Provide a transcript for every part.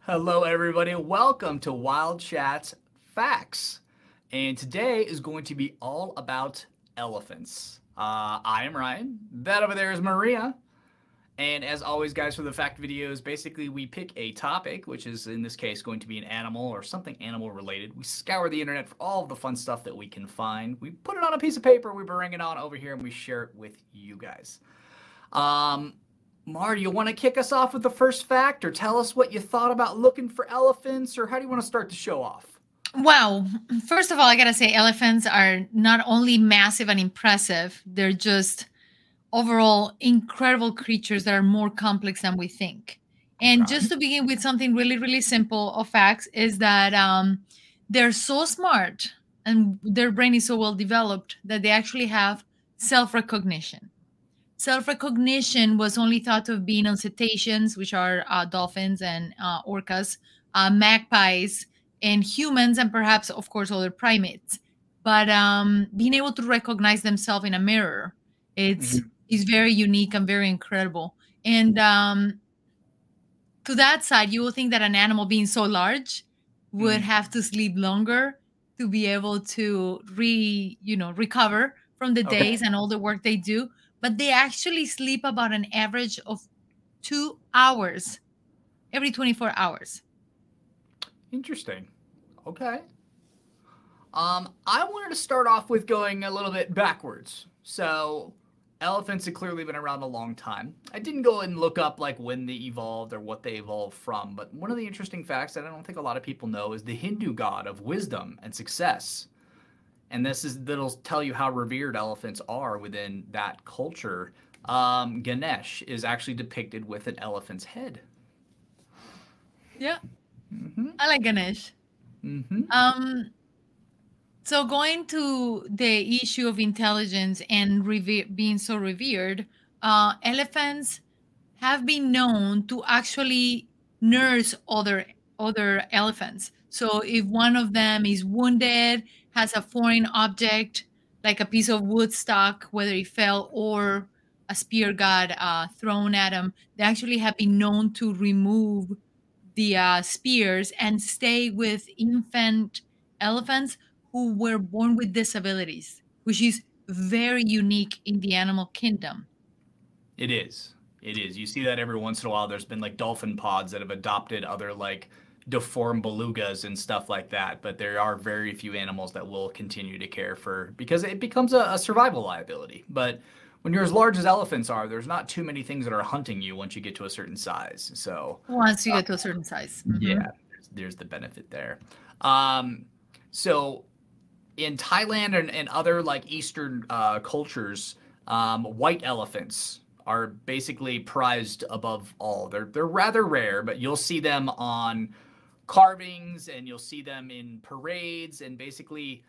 Hello, everybody. Welcome to Wild Chats Facts. And today is going to be all about elephants. Uh, I am Ryan. That over there is Maria. And as always, guys, for the fact videos, basically we pick a topic, which is in this case going to be an animal or something animal related. We scour the internet for all of the fun stuff that we can find. We put it on a piece of paper, we bring it on over here, and we share it with you guys. Um, Mar, you want to kick us off with the first fact or tell us what you thought about looking for elephants or how do you want to start the show off? Well, First of all, I got to say, elephants are not only massive and impressive, they're just overall incredible creatures that are more complex than we think. And right. just to begin with something really, really simple of facts is that um, they're so smart and their brain is so well developed that they actually have self recognition. Self recognition was only thought of being on cetaceans, which are uh, dolphins and uh, orcas, uh, magpies, and humans, and perhaps, of course, other primates. But um, being able to recognize themselves in a mirror, it's mm-hmm. is very unique and very incredible. And um, to that side, you will think that an animal being so large would mm-hmm. have to sleep longer to be able to re, you know, recover from the okay. days and all the work they do but they actually sleep about an average of two hours every 24 hours. Interesting. Okay. Um, I wanted to start off with going a little bit backwards. So, elephants have clearly been around a long time. I didn't go and look up like when they evolved or what they evolved from, but one of the interesting facts that I don't think a lot of people know is the Hindu god of wisdom and success and this is that'll tell you how revered elephants are within that culture. Um, Ganesh is actually depicted with an elephant's head. Yeah, mm-hmm. I like Ganesh. Mm-hmm. Um, so going to the issue of intelligence and reve- being so revered, uh, elephants have been known to actually nurse other other elephants. So if one of them is wounded, has a foreign object like a piece of wood stock, whether it fell or a spear got uh, thrown at them, they actually have been known to remove the uh, spears and stay with infant elephants who were born with disabilities, which is very unique in the animal kingdom. It is. It is. You see that every once in a while. There's been like dolphin pods that have adopted other like deformed belugas and stuff like that. But there are very few animals that will continue to care for because it becomes a, a survival liability. But when you're as large as elephants are, there's not too many things that are hunting you once you get to a certain size. So once you uh, get to a certain size, mm-hmm. yeah, there's, there's, the benefit there. Um, so in Thailand and, and other like Eastern uh, cultures, um, white elephants are basically prized above all. They're they're rather rare, but you'll see them on carvings and you'll see them in parades and basically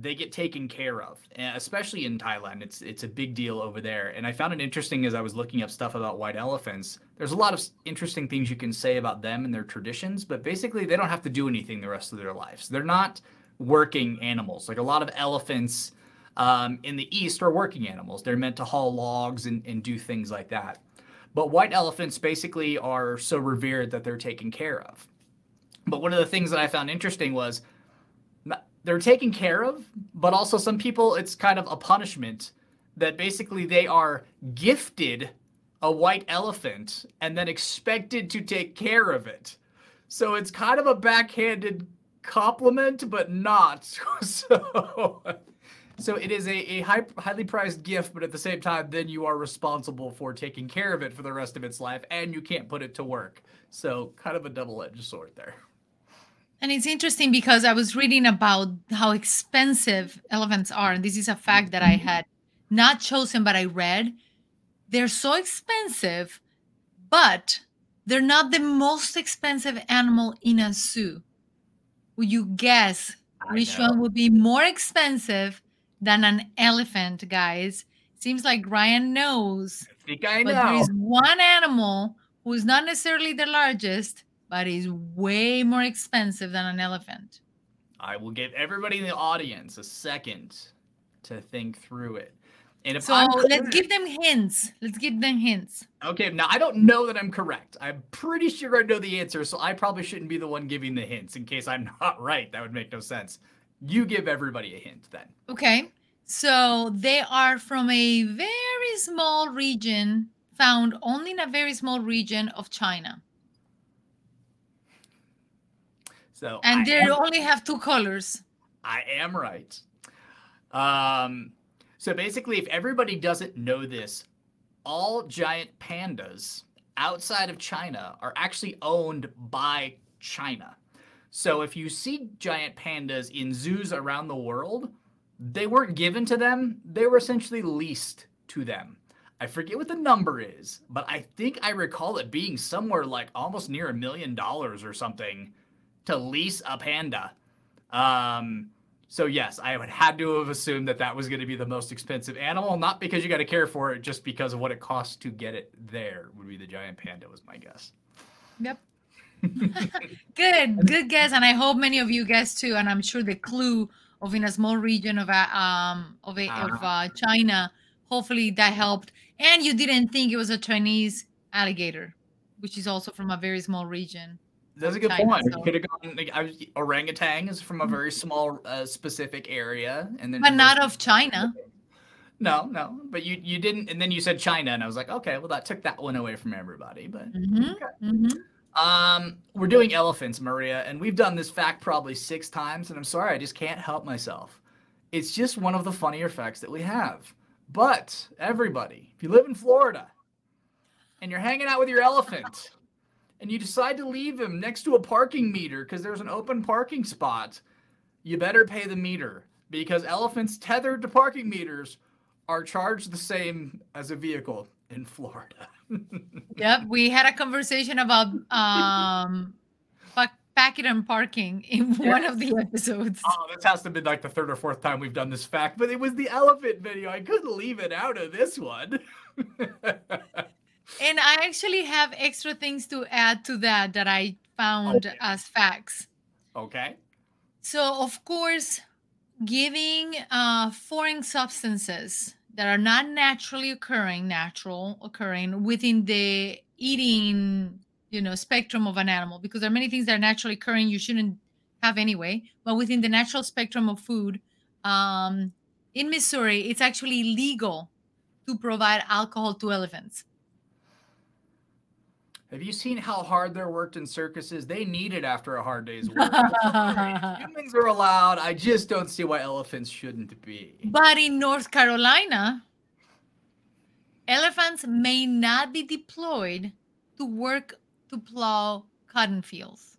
they get taken care of especially in thailand. It's it's a big deal over there. And i found it interesting as i was looking up stuff about white elephants. There's a lot of interesting things you can say about them and their traditions but basically they don't have to do anything the rest of their lives. They're not working animals. Like a lot of elephants um, in the east are working animals. They're meant to haul logs and, and do things like that. But white elephants basically are so revered that they're taken care of but one of the things that I found interesting was they're taken care of, but also some people, it's kind of a punishment that basically they are gifted a white elephant and then expected to take care of it. So it's kind of a backhanded compliment, but not. so, so it is a, a high, highly prized gift, but at the same time, then you are responsible for taking care of it for the rest of its life, and you can't put it to work. So kind of a double edged sword there. And it's interesting because I was reading about how expensive elephants are. And this is a fact that I mm-hmm. had not chosen, but I read. They're so expensive, but they're not the most expensive animal in a zoo. Would you guess which one would be more expensive than an elephant, guys? Seems like Ryan knows. I think I know. But there is one animal who's not necessarily the largest, but is way more expensive than an elephant. I will give everybody in the audience a second to think through it. And if So I'm let's correct- give them hints. Let's give them hints. Okay, now I don't know that I'm correct. I'm pretty sure I know the answer, so I probably shouldn't be the one giving the hints in case I'm not right. That would make no sense. You give everybody a hint then. Okay. So they are from a very small region, found only in a very small region of China. So And I they am- only have two colors. I am right. Um, so basically, if everybody doesn't know this, all giant pandas outside of China are actually owned by China. So if you see giant pandas in zoos around the world, they weren't given to them, they were essentially leased to them. I forget what the number is, but I think I recall it being somewhere like almost near a million dollars or something to lease a panda. Um, so yes, I would had to have assumed that that was going to be the most expensive animal, not because you got to care for it, just because of what it costs to get it there. Would be the giant panda was my guess. Yep. Good, good guess, and I hope many of you guessed too. And I'm sure the clue of in a small region of a, um of a, of uh, China, hopefully that helped. And you didn't think it was a Chinese alligator, which is also from a very small region. That's a good China, point. so- could have gone. Like, I was, orangutan is from a very small, uh, specific area, and then But not of China. No, no, but you you didn't, and then you said China, and I was like, okay, well that took that one away from everybody. But Mhm, mhm. Um, we're doing elephants, Maria, and we've done this fact probably six times, and I'm sorry, I just can't help myself. It's just one of the funnier facts that we have. But everybody, if you live in Florida and you're hanging out with your elephant and you decide to leave him next to a parking meter because there's an open parking spot, you better pay the meter because elephants tethered to parking meters are charged the same as a vehicle in Florida. Yep, we had a conversation about um pack- packet and parking in one of the episodes. Oh, this has to be like the third or fourth time we've done this fact, but it was the elephant video. I couldn't leave it out of this one. And I actually have extra things to add to that that I found Okay. as facts. okay. So, of course, giving uh, foreign substances that are not naturally occurring, natural occurring within the eating, you know, spectrum of an animal, because there are many things that are naturally occurring you shouldn't have anyway, but within the natural spectrum of food, um, in Missouri, it's actually legal to provide alcohol to elephants. Have you seen how hard they're worked in circuses? They need it after a hard day's work. Humans are allowed. I just don't see why elephants shouldn't be. But in North Carolina, elephants may not be deployed to work to plow cotton fields.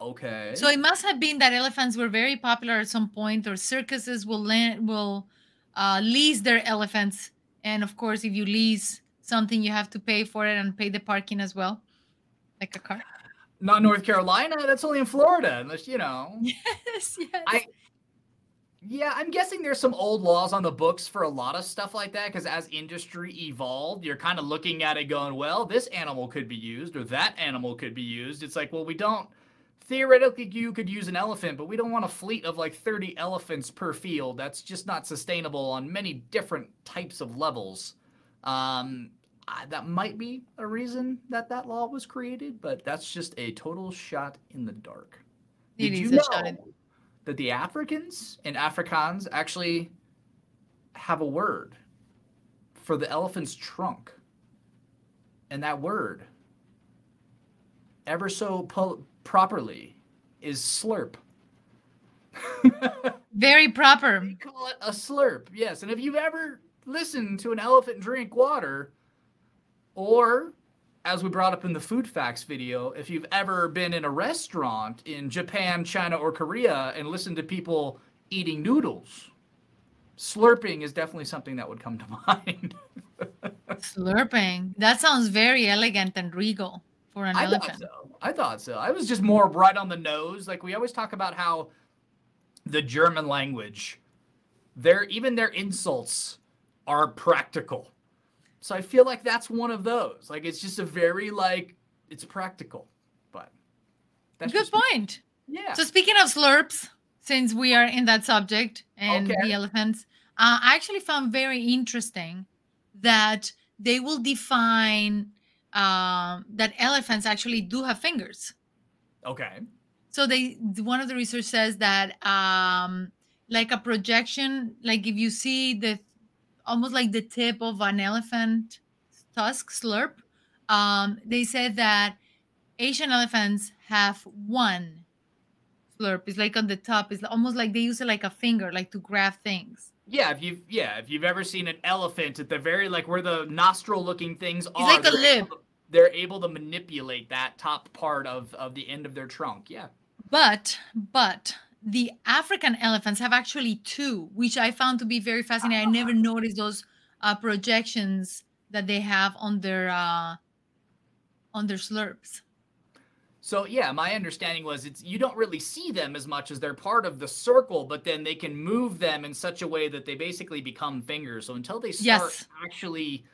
Okay. So it must have been that elephants were very popular at some point, or circuses will land, will uh, lease their elephants. And of course, if you lease something, you have to pay for it and pay the parking as well, like a car. not North Carolina. That's only in Florida, unless you know. Yes, yes. I yeah, I'm guessing there's some old laws on the books for a lot of stuff like that because as industry evolved, you're kind of looking at it going, well, this animal could be used or that animal could be used. It's like, well, we don't theoretically you could use an elephant, but we don't want a fleet of like 30 elephants per field. That's just not sustainable on many different types of levels. Um, I, that might be a reason that that law was created, but that's just a total shot in the dark. It Did you know in- that the Africans and Afrikaans actually have a word for the elephant's trunk? And that word, ever so po- properly, is slurp. Very proper. They call it a slurp, yes. And if you've ever listened to an elephant drink water, or as we brought up in the food facts video, if you've ever been in a restaurant in Japan, China, or Korea and listened to people eating noodles, slurping is definitely something that would come to mind. Slurping. That sounds very elegant and regal for an I elephant. thought so. I thought so. I was just more right on the nose. Like we always talk about how the German language, their even their insults are practical. So I feel like that's one of those. Like it's just a very like it's practical. But that's a Good just me. point. Yeah. So speaking of slurps, since we are in that subject and Okay. the elephants, Uh, I actually found very interesting that they will define um, that elephants actually do have fingers. Okay. So they one of the research says that um, like a projection, like if you see the almost like the tip of an elephant tusk slurp, um, they said that Asian elephants have one slurp. It's like on the top. It's almost like they use it like a finger, like to grab things. Yeah, if you've yeah, if you've ever seen an elephant at the very like where the nostril looking things It's are, like a they're lip. able to- they're able to manipulate that top part of of the end of their trunk. Yeah. But but the African elephants have actually two, which I found to be very fascinating. I never noticed those uh, projections that they have on their uh, on their slurps. So yeah, my understanding was it's you don't really see them as much as they're part of the circle, but then they can move them in such a way that they basically become fingers. So until they start Yes. actually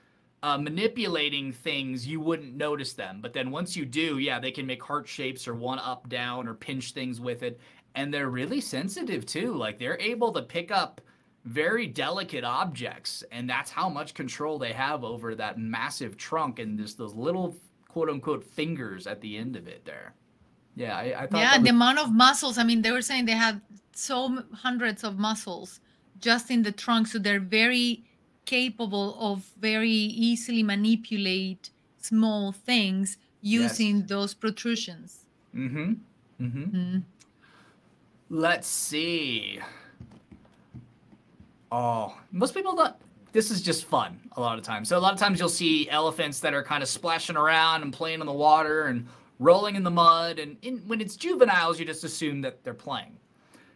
uh, manipulating things, you wouldn't notice them. But then once you do, yeah, they can make heart shapes or one up, down, or pinch things with it, and they're really sensitive too. Like they're able to pick up very delicate objects, and that's how much control they have over that massive trunk and just those little quote unquote fingers at the end of it there. Yeah, I, I thought Yeah, that the amount of muscles. I mean, they were saying they have so hundreds of muscles just in the trunk, so they're very capable of very easily manipulate small things using those protrusions. Mm-hmm. Mm-hmm. Mhm. Let's see. Oh, most people don't. This is just fun a lot of times. So a lot of times you'll see elephants that are kind of splashing around and playing in the water and rolling in the mud. And in, when it's juveniles, you just assume that they're playing.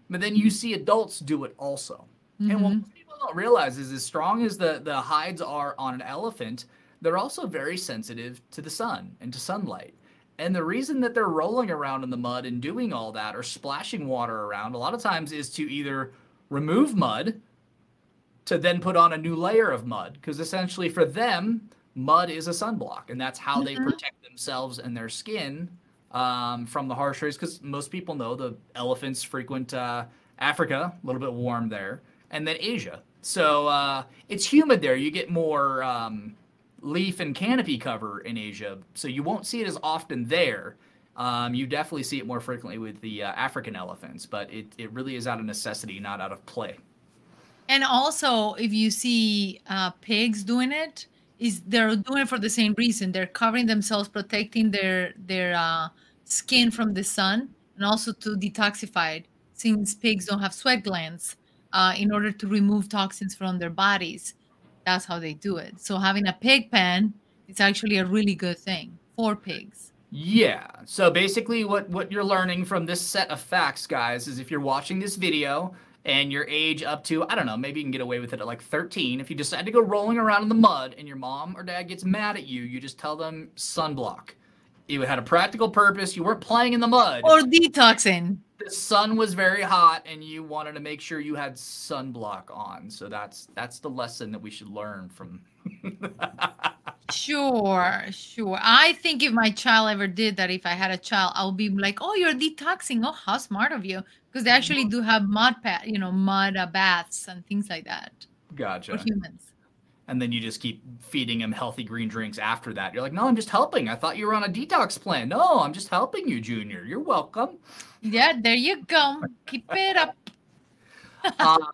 But then you see adults do it also. And what Mhm. most people don't realize is as strong as the, the hides are on an elephant, they're also very sensitive to the sun and to sunlight. And the reason that they're rolling around in the mud and doing all that or splashing water around a lot of times is to either remove mud to then put on a new layer of mud. Because essentially for them, mud is a sunblock. And that's how they Mhm. protect themselves and their skin um, from the harsh rays. Because most people know the elephants frequent uh, Africa, a little bit warm there, and then Asia. So uh, it's humid there. You get more um, leaf and canopy cover in Asia, so you won't see it as often there. Um, you definitely see it more frequently with the uh, African elephants, but it, it really is out of necessity, not out of play. And also, if you see uh, pigs doing it, is they're doing it for the same reason. They're covering themselves, protecting their their uh, skin from the sun, and also to detoxify it, since pigs don't have sweat glands, uh, in order to remove toxins from their bodies. That's how they do it. So having a pig pen is actually a really good thing for pigs. Yeah. So basically, what what you're learning from this set of facts, guys, is if you're watching this video and your age up to I don't know, maybe you can get away with it at like 13. If you decide to go rolling around in the mud and your mom or dad gets mad at you, you just tell them sunblock. You had a practical purpose. You weren't playing in the mud. Or detoxing. the sun was very hot, and you wanted to make sure you had sunblock on. So that's that's the lesson that we should learn from. Sure, sure. I think if my child ever did that, if I had a child, I'll be like, "Oh, you're detoxing. Oh, how smart of you!" Because they actually do have mud pat, you know, mud uh, baths and things like that gotcha. for humans. And then you just keep feeding him healthy green drinks after that. You're like, no, I'm just helping. I thought you were on a detox plan. No, I'm just helping you, Junior. You're welcome. Yeah, there you go. Keep it up. um,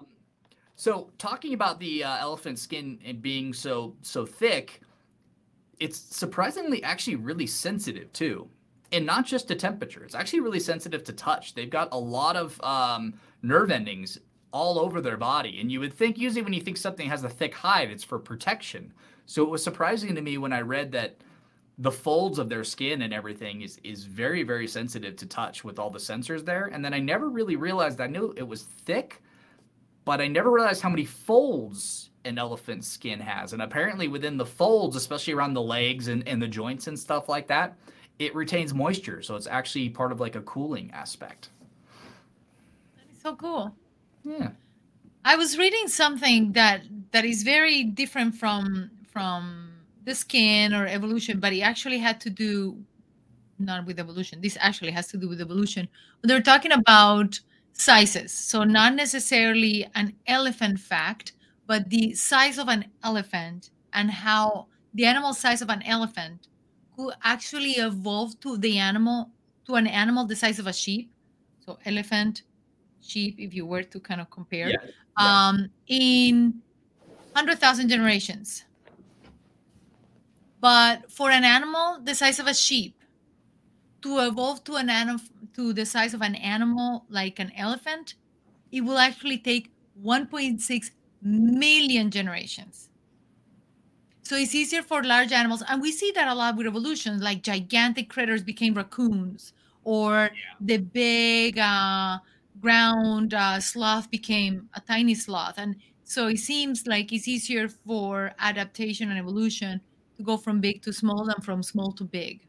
so talking about the uh, elephant skin and being so so thick, it's surprisingly actually really sensitive too, and not just to temperature. It's actually really sensitive to touch. They've got a lot of um, nerve endings all over their body, and you would think usually when you think something has a thick hide, it's for protection. So it was surprising to me when I read that the folds of their skin and everything is is very very sensitive to touch with all the sensors there. And then i never really realized i knew it was thick but i never realized how many folds an elephant's skin has. And apparently within the folds especially around the legs and, and the joints and stuff like that it retains moisture. So it's actually part of like a cooling aspect. So cool. Yeah I was reading something that that is very different from from the skin or evolution, but it actually had to do not with evolution. This actually has to do with evolution. They're talking about sizes, so not necessarily an elephant fact, but the size of an elephant and how the animal size of an elephant could actually evolve to the animal to an animal the size of a sheep. So elephant, sheep, if you were to kind of compare, Yeah. um, in hundred thousand generations. But for an animal the size of a sheep to evolve to an animal to the size of an animal like an elephant, it will actually take 1.6 million generations. So it's easier for large animals, and we see that a lot with evolution, like gigantic critters became raccoons, or the big uh, ground uh, sloth became a tiny sloth, and so it seems like it's easier for adaptation and evolution to go from big to small than from small to big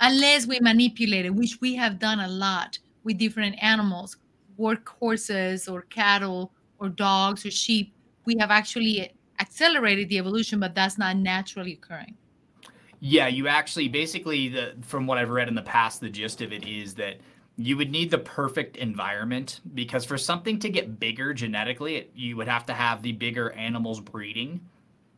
unless we manipulate it, which we have done a lot with different animals, work horses or cattle or dogs or sheep. We have actually accelerated the evolution, but that's not naturally occurring. Yeah, you actually basically the from what I've read in the past, the gist of it is that you would need the perfect environment because for something to get bigger genetically, it, you would have to have the bigger animals breeding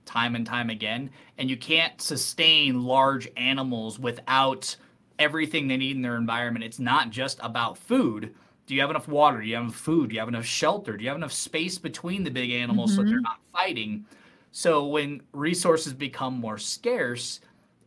time and time again, and you can't sustain large animals without everything they need in their environment. It's not just about food. Do you have enough water? Do you have enough food? Do you have enough shelter? Do you have enough space between the big animals so they're Mhm. not fighting? So when resources become more scarce,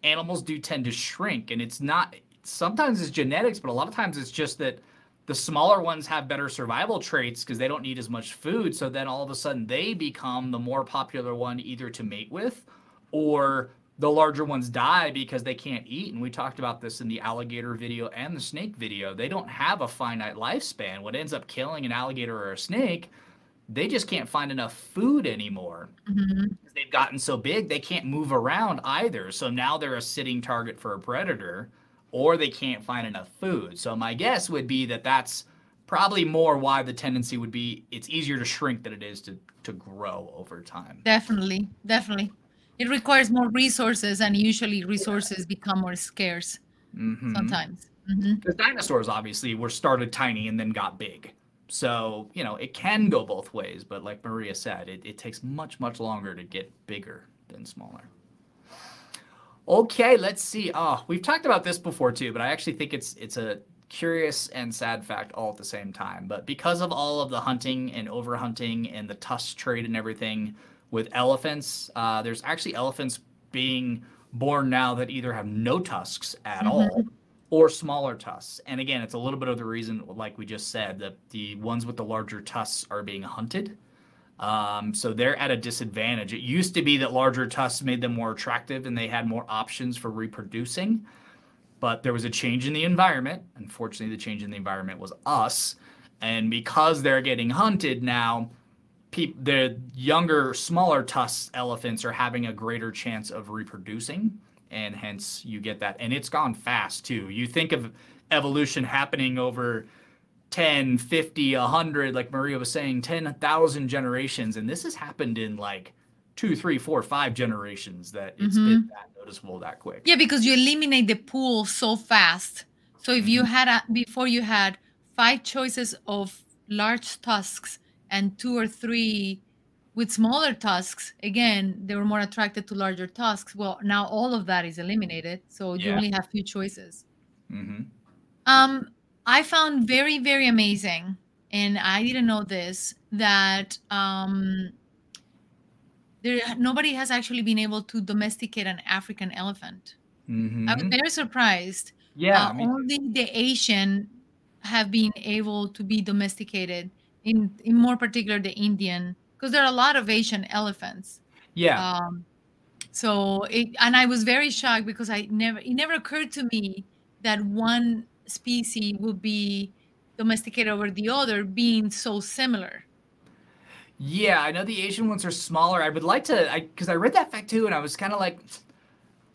animals do tend to shrink and it's not sometimes it's genetics but a lot of times it's just that the smaller ones have better survival traits because they don't need as much food. So then all of a sudden they become the more popular one either to mate with or the larger ones die because they can't eat. And we talked about this in the alligator video and the snake video. They don't have a finite lifespan. What ends up killing an alligator or a snake they just can't find enough food anymore Mhm. they've gotten so big they can't move around either. So now they're a sitting target for a predator, or they can't find enough food. So my guess would be that that's probably more why the tendency would be it's easier to shrink than it is to to grow over time. Definitely, definitely. It requires more resources, and usually resources become more scarce Mhm. sometimes. Mhm. Because dinosaurs obviously were started tiny and then got big. So, you know, it can go both ways, but like Maria said, it, it takes much, much longer to get bigger than smaller. Okay, let's see. Oh, we've talked about this before too, but I actually think it's it's a curious and sad fact all at the same time. But because of all of the hunting and overhunting and the tusk trade and everything with elephants, uh, there's actually elephants being born now that either have no tusks at all or smaller tusks. And again, it's a little bit of the reason, like we just said, that the ones with the larger tusks are being hunted. Um, so they're at a disadvantage. It used to be that larger tusks made them more attractive and they had more options for reproducing. But there was a change in the environment. Unfortunately, the change in the environment was us. And because they're getting hunted now, peop- the younger, smaller tusk elephants are having a greater chance of reproducing and hence you get that and it's gone fast too you think of evolution happening over 10 50 100 like maria was saying 10000 generations and this has happened in like two three four five generations that it's been that noticeable that quick Yeah, because you eliminate the pool so fast. So if you had a, before you had five choices of large tusks and two or three with smaller tusks, again, they were more attracted to larger tusks. Well, now all of that is eliminated, so you Yeah. only have few choices. hmm Um, I found very, very amazing, and I didn't know this that um, there nobody has actually been able to domesticate an African elephant. I was very surprised. yeah Uh, I mean, only the Asian have been able to be domesticated. In in more particular, the Indian, because there are a lot of Asian elephants. yeah Um, so it, and I was very shocked because I never it never occurred to me that one species would be domesticated over the other, being so similar. Yeah, I know the Asian ones are smaller. I would like to, I because I read that fact too, and I was kind of like,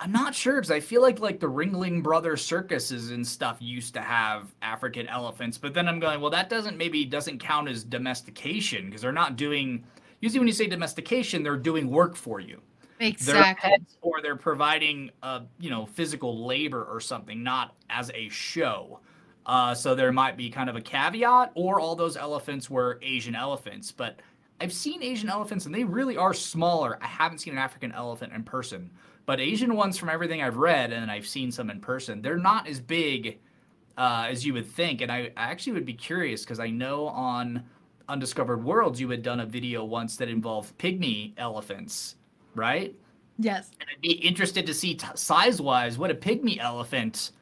I'm not sure because I feel like like the Ringling Brothers circuses and stuff used to have African elephants, but then I'm going, well, that doesn't maybe doesn't count as domestication because they're not doing. Usually, when you say domestication, they're doing work for you. Exactly. or they're providing, uh, you know, physical labor or something, not as a show. Uh, so there might be kind of a caveat, or all those elephants were Asian elephants, but I've seen Asian elephants and they really are smaller. I haven't seen an African elephant in person, but Asian ones, from everything I've read and I've seen some in person, they're not as big uh, as you would think. And I, I actually would be curious because I know on Undiscovered Worlds you had done a video once that involved pygmy elephants, right? Yes. And I'd be interested to see t- size wise what a pygmy elephant.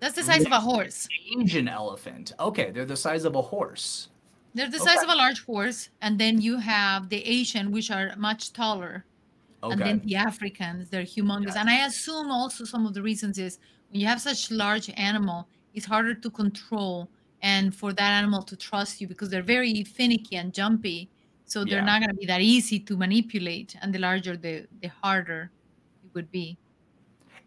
That's the size of a horse. Asian elephant. Okay, they're the size of a horse. They're the size of a large horse, and then you have the Asian, which are much taller. Okay. And then the Africans, they're humongous. Yeah. And I assume also some of the reasons is when you have such large animal, it's harder to control and for that animal to trust you because they're very finicky and jumpy so they're yeah. not going to be that easy to manipulate and the larger the the harder it would be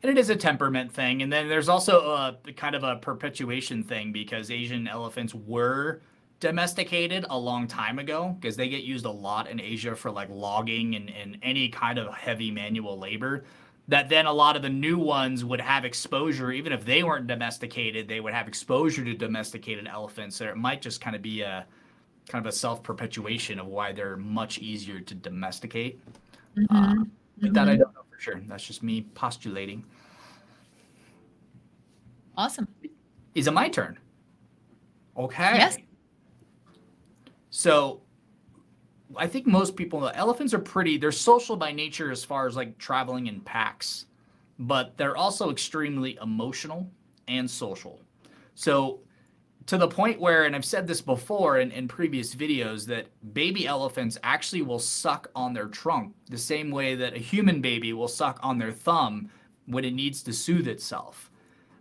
and it is a temperament thing and then there's also a kind of a perpetuation thing because asian elephants were domesticated a long time ago because they get used a lot in asia for like logging and, and any kind of heavy manual labor that then a lot of the new ones would have exposure even if they weren't domesticated they would have exposure to domesticated elephants so it might just kind of be a kind of a self perpetuation of why they're much easier to domesticate. Mm-hmm. Uh, mm-hmm. That I don't know for sure. That's just me postulating. Awesome. Is it my turn? Okay. Yes. So I think most people know elephants are pretty they're social by nature as far as like traveling in packs, but they're also extremely emotional and social. So to the point where, and I've said this before in, in previous videos, that baby elephants actually will suck on their trunk the same way that a human baby will suck on their thumb when it needs to soothe itself.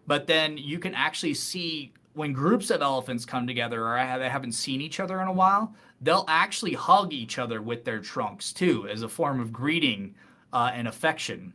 But then you can actually see when groups of elephants come together or they haven't seen each other in a while, they'll actually hug each other with their trunks too as a form of greeting uh, and affection.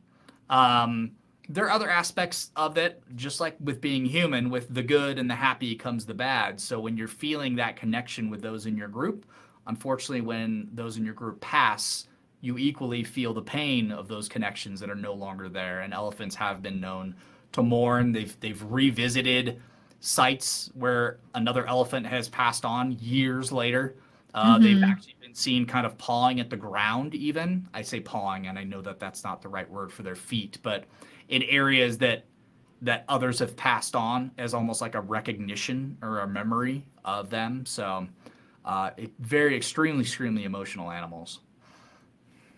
Um, there are other aspects of it, just like with being human, with the good and the happy comes the bad. So when you're feeling that connection with those in your group, unfortunately, when those in your group pass, you equally feel the pain of those connections that are no longer there. And elephants have been known to mourn. They've they've revisited sites where another elephant has passed on years later. Uh, mm-hmm. They've actually been seen kind of pawing at the ground, even. I say pawing, and I know that that's not the right word for their feet, but in areas that that others have passed on as almost like a recognition or a memory of them. So, uh, very extremely, extremely emotional animals.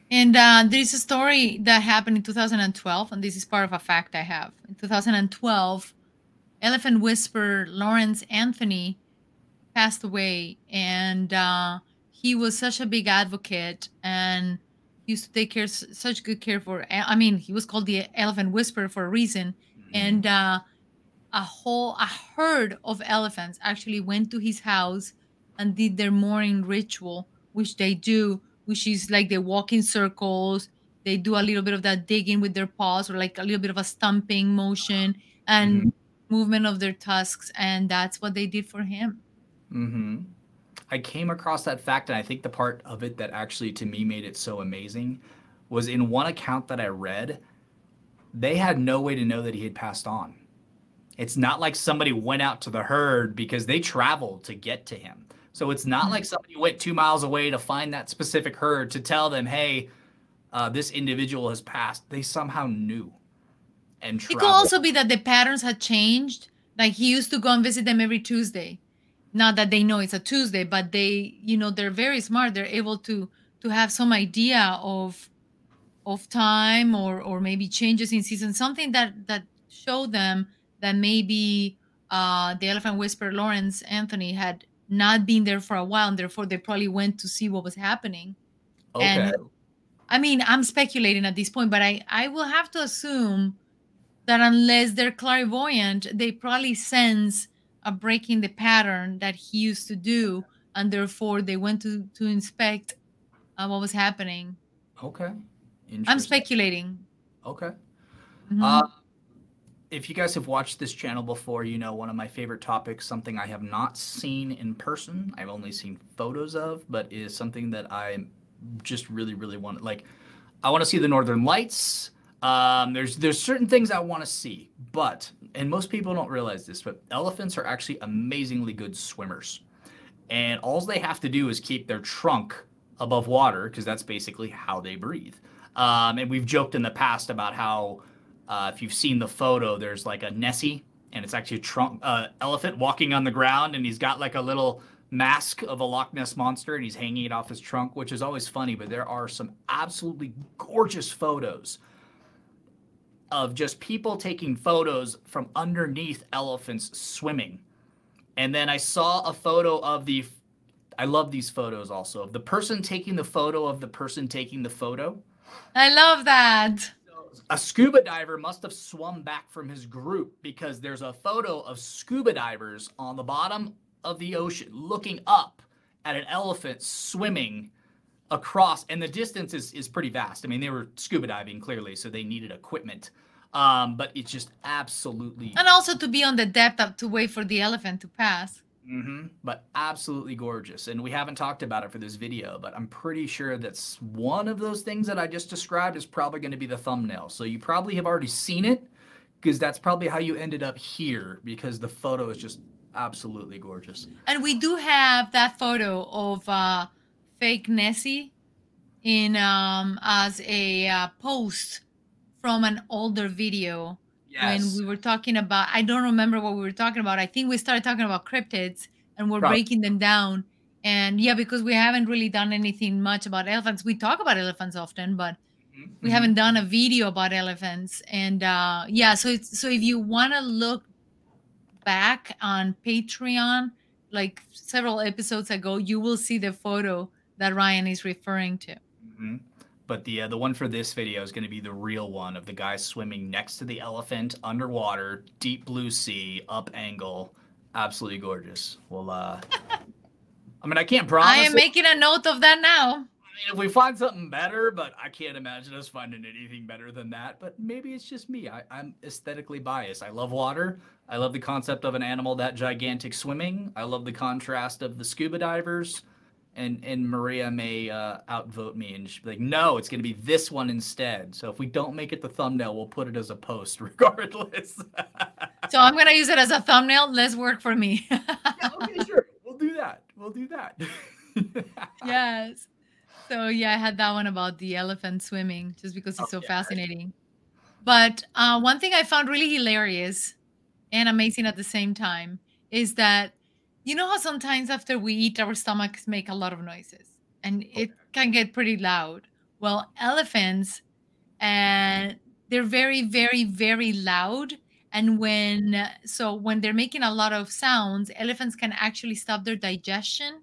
And uh, there is a story that happened in 2012, and this is part of a fact I have. In 2012, elephant whisperer Lawrence Anthony passed away, and uh, he was such a big advocate and used to take care such good care for i mean he was called the elephant whisperer for a reason mm-hmm. and uh, a whole a herd of elephants actually went to his house and did their morning ritual which they do which is like they walk in circles they do a little bit of that digging with their paws or like a little bit of a stumping motion and mm-hmm. movement of their tusks and that's what they did for him mm-hmm. I came across that fact, and I think the part of it that actually to me made it so amazing was in one account that I read, they had no way to know that he had passed on. It's not like somebody went out to the herd because they traveled to get to him. So it's not like mm-hmm. somebody went two miles away to find that specific herd to tell them, hey, uh, this individual has passed. They somehow knew. And traveled. it could also be that the patterns had changed. Like he used to go and visit them every Tuesday not that they know it's a tuesday but they you know they're very smart they're able to to have some idea of of time or or maybe changes in season something that that show them that maybe uh the elephant whisperer lawrence anthony had not been there for a while and therefore they probably went to see what was happening okay. and i mean i'm speculating at this point but i i will have to assume that unless they're clairvoyant they probably sense of breaking the pattern that he used to do, and therefore they went to to inspect uh, what was happening. Okay, I'm speculating. Okay. Mm-hmm. Uh, if you guys have watched this channel before, you know one of my favorite topics, something I have not seen in person. I've only seen photos of, but is something that I just really, really want. Like, I want to see the Northern Lights. Um, there's there's certain things I want to see, but and most people don't realize this, but elephants are actually amazingly good swimmers. and all they have to do is keep their trunk above water because that's basically how they breathe. Um, and we've joked in the past about how uh, if you've seen the photo, there's like a Nessie, and it's actually a trunk uh, elephant walking on the ground, and he's got like a little mask of a Loch Ness monster, and he's hanging it off his trunk, which is always funny. But there are some absolutely gorgeous photos of just people taking photos from underneath elephants swimming. And then I saw a photo of the I love these photos also of the person taking the photo of the person taking the photo. I love that. A scuba diver must have swum back from his group because there's a photo of scuba divers on the bottom of the ocean looking up at an elephant swimming across and the distance is, is pretty vast. I mean, they were scuba diving clearly, so they needed equipment. Um, but it's just absolutely and also to be on the depth up to wait for the elephant to pass. Mm-hmm. But absolutely gorgeous. And we haven't talked about it for this video, but I'm pretty sure that's one of those things that I just described is probably going to be the thumbnail. So you probably have already seen it because that's probably how you ended up here because the photo is just absolutely gorgeous. And we do have that photo of uh, fake Nessie in um, as a uh, post from an older video yes. when we were talking about I don't remember what we were talking about. I think we started talking about cryptids and we're right. breaking them down. And yeah, because we haven't really done anything much about elephants. We talk about elephants often, but mm-hmm. we haven't done a video about elephants. And uh yeah, so it's so if you want to look back on Patreon, like several episodes ago, you will see the photo that Ryan is referring to. Mm-hmm but the uh, the one for this video is going to be the real one of the guy swimming next to the elephant underwater, deep blue sea, up angle, absolutely gorgeous. Well, uh, I mean, I can't promise. I am it. making a note of that now. I mean, if we find something better, but I can't imagine us finding anything better than that. But maybe it's just me. I, I'm aesthetically biased. I love water. I love the concept of an animal that gigantic swimming. I love the contrast of the scuba divers and and Maria may uh, outvote me and she'll be like, no, it's going to be this one instead. So if we don't make it the thumbnail, we'll put it as a post regardless. so I'm going to use it as a thumbnail. Let's work for me. yeah, okay, sure. We'll do that. We'll do that. yes. So yeah, I had that one about the elephant swimming just because it's oh, so yeah, fascinating. Right. But uh, one thing I found really hilarious and amazing at the same time is that you know how sometimes after we eat, our stomachs make a lot of noises and okay. it can get pretty loud. Well, elephants, and uh, they're very, very, very loud. And when so when they're making a lot of sounds, elephants can actually stop their digestion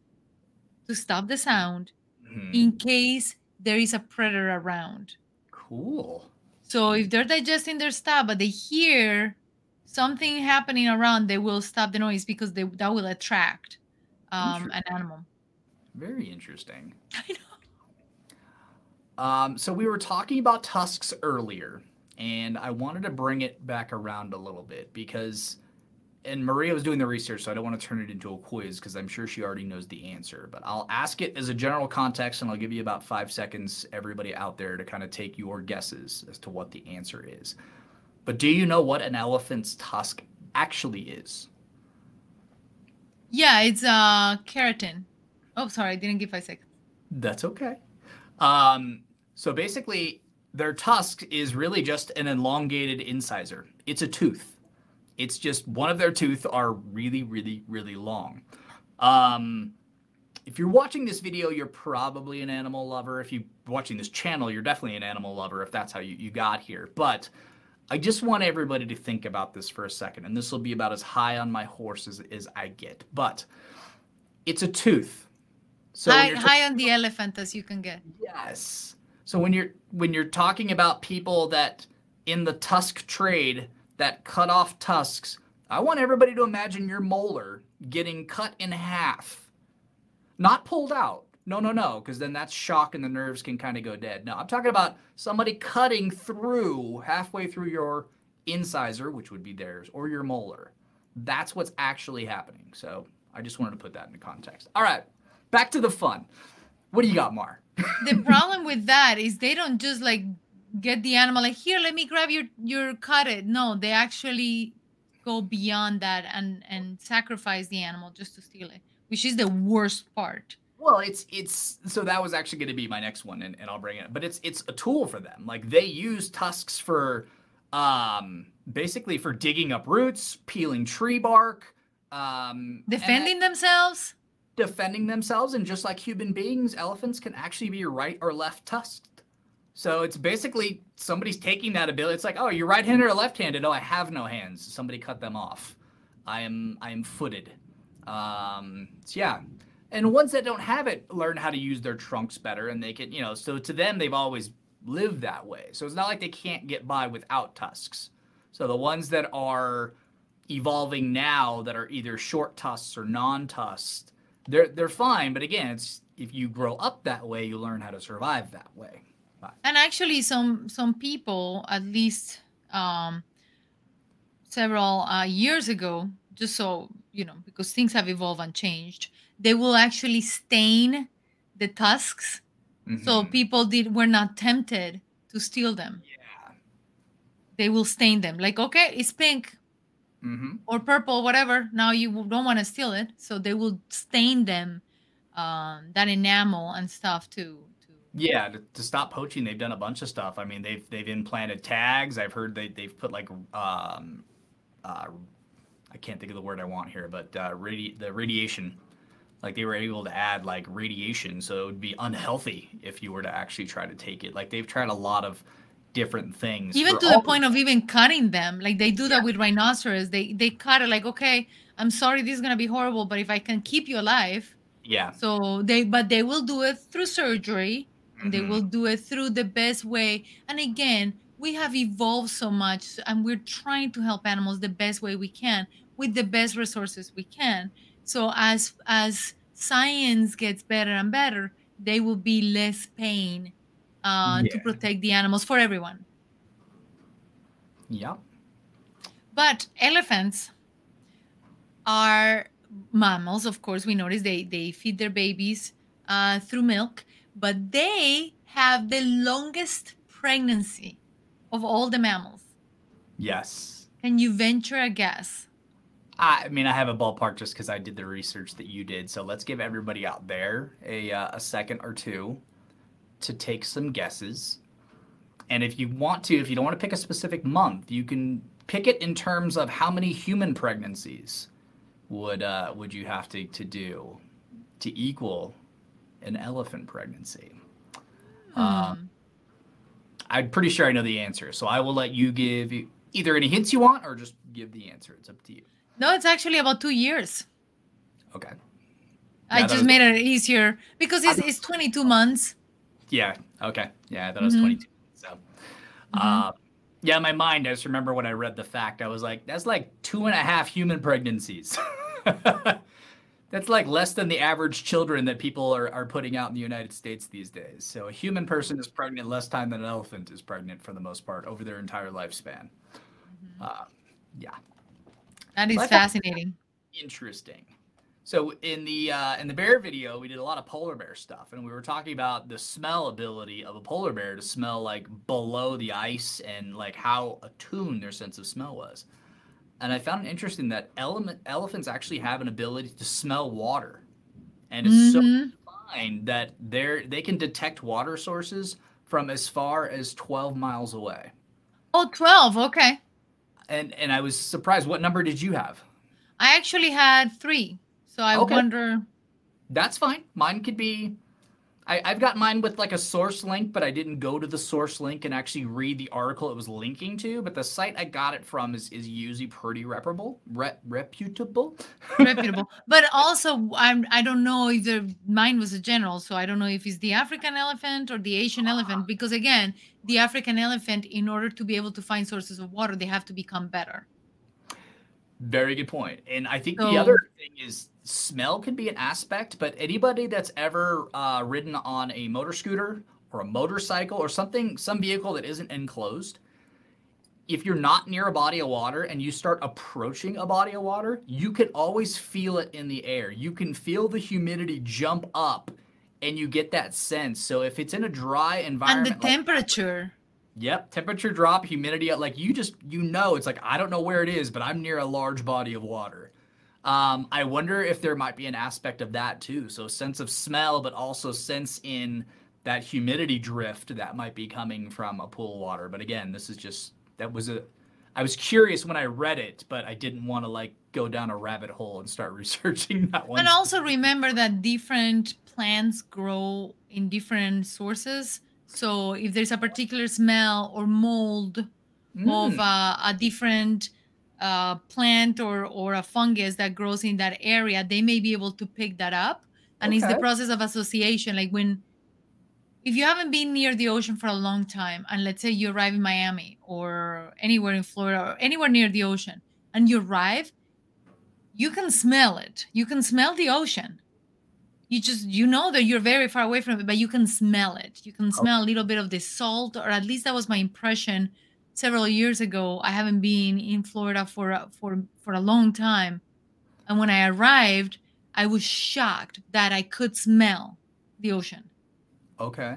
to stop the sound mm-hmm. in case there is a predator around. Cool. So if they're digesting their stuff, but they hear something happening around, they will stop the noise because they that will attract um, an animal. Very interesting. I know. Um, so we were talking about tusks earlier, and I wanted to bring it back around a little bit because, and Maria was doing the research, so I don't want to turn it into a quiz because I'm sure she already knows the answer. But I'll ask it as a general context, and I'll give you about five seconds, everybody out there, to kind of take your guesses as to what the answer is. But do you know what an elephant's tusk actually is? Yeah, it's uh keratin. Oh, sorry, I didn't give five seconds. That's okay. Um, so basically, their tusk is really just an elongated incisor. It's a tooth. It's just one of their teeth are really, really, really long. Um, if you're watching this video, you're probably an animal lover. If you're watching this channel, you're definitely an animal lover if that's how you, you got here. But I just want everybody to think about this for a second, and this will be about as high on my horse as, as I get. But it's a tooth. So high, high on the elephant as you can get. Yes. So when you're when you're talking about people that in the tusk trade that cut off tusks, I want everybody to imagine your molar getting cut in half, not pulled out, no, no, no, because then that's shock and the nerves can kind of go dead. No, I'm talking about somebody cutting through halfway through your incisor, which would be theirs, or your molar. That's what's actually happening. So I just wanted to put that into context. All right, back to the fun. What do you got, Mar? the problem with that is they don't just like get the animal like here, let me grab your your cut it. No, they actually go beyond that and and sacrifice the animal just to steal it which is the worst part. Well, it's it's so that was actually going to be my next one, and, and I'll bring it. But it's it's a tool for them. Like they use tusks for, um, basically for digging up roots, peeling tree bark, um, defending themselves. Defending themselves, and just like human beings, elephants can actually be right or left tusked. So it's basically somebody's taking that ability. It's like, oh, you're right-handed or left-handed? Oh, I have no hands. Somebody cut them off. I am I am footed. Um, so yeah and ones that don't have it learn how to use their trunks better and they can you know so to them they've always lived that way. So it's not like they can't get by without tusks. So the ones that are evolving now that are either short tusks or non-tusked they're they're fine. But again it's if you grow up that way you learn how to survive that way. And actually some some people at least um several uh, years ago just so you know because things have evolved and changed they will actually stain the tusks. Mm-hmm. so people did were not tempted to steal them. Yeah. They will stain them. Like okay it's pink mm-hmm. or purple whatever. Now you don't want to steal it. So they will stain them um, that enamel and stuff too yeah to, to, stop poaching they've done a bunch of stuff. I mean they've they've implanted tags. I've heard they, they've put like um uh i can't think of the word i want here but uh radi- the radiation like they were able to add like radiation so it would be unhealthy if you were to actually try to take it. Like they've tried a lot of different things even to the point of even cutting them. Like they do that with rhinoceros. They they cut it like okay i'm sorry this is going to be horrible but if i can keep you alive yeah. so they but they will do it through surgery mm-hmm. and they will do it through the best way. And again we have evolved so much and we're trying to help animals the best way we can with the best resources we can so as as science gets better and better, there will be less pain uh, yeah. to protect the animals for everyone. Yeah. But elephants are mammals, of course. We notice they they feed their babies uh, through milk, but they have the longest pregnancy of all the mammals. Yes. Can you venture a guess? I mean, I have a ballpark just because I did the research that you did. So let's give everybody out there a, uh, a second or two to take some guesses. And if you want to, if you don't want to pick a specific month, you can pick it in terms of how many human pregnancies would uh, would you have to, to do to equal an elephant pregnancy. Um, I'm pretty sure I know the answer, so I will let you give either any hints you want or just give the answer. It's up to you. No, it's actually about two years. Okay. I just was... made it easier because it's, it's 22 months. Yeah. Okay. Yeah, I thought mm-hmm. it was 22. So, mm-hmm. uh, yeah, in my mind, I just remember when I read the fact, I was like, that's like two and a half human pregnancies. that's like less than the average children that people are, are putting out in the United States these days. So a human person is pregnant less time than an elephant is pregnant for the most part over their entire lifespan. Mm-hmm. Uh, yeah. That is fascinating. Interesting. So in the uh, in the bear video, we did a lot of polar bear stuff, and we were talking about the smell ability of a polar bear to smell like below the ice and like how attuned their sense of smell was. And I found it interesting that element, elephants actually have an ability to smell water, and it's mm-hmm. so fine that they they can detect water sources from as far as 12 miles away. Oh, 12. Okay and and I was surprised. What number did you have? I actually had three, so I okay. wonder. That's fine. Mine could be. I, I've got mine with like a source link, but I didn't go to the source link and actually read the article it was linking to. But the site I got it from is, is usually pretty reputable, re- reputable, reputable. But also, I'm I don't know if the mine was a general, so I don't know if it's the African elephant or the Asian elephant. Ah. Because again, the African elephant, in order to be able to find sources of water, they have to become better. Very good point. And I think so, the other thing is smell can be an aspect, but anybody that's ever uh, ridden on a motor scooter or a motorcycle or something, some vehicle that isn't enclosed, if you're not near a body of water and you start approaching a body of water, you can always feel it in the air. You can feel the humidity jump up and you get that sense. So if it's in a dry environment, and the temperature. Like, Yep, temperature drop, humidity. Like you just you know, it's like I don't know where it is, but I'm near a large body of water. Um, I wonder if there might be an aspect of that too. So sense of smell, but also sense in that humidity drift that might be coming from a pool water. But again, this is just that was a I was curious when I read it, but I didn't want to like go down a rabbit hole and start researching that one. And also remember that different plants grow in different sources. So if there's a particular smell or mold mm. of uh, a different uh, plant or or a fungus that grows in that area, they may be able to pick that up. And okay. it's the process of association. Like when if you haven't been near the ocean for a long time, and let's say you arrive in Miami or anywhere in Florida or anywhere near the ocean, and you arrive, you can smell it. You can smell the ocean. You just you know that you're very far away from it, but you can smell it. You can smell okay. a little bit of the salt, or at least that was my impression several years ago. I haven't been in Florida for for for a long time, and when I arrived, I was shocked that I could smell the ocean. Okay. okay.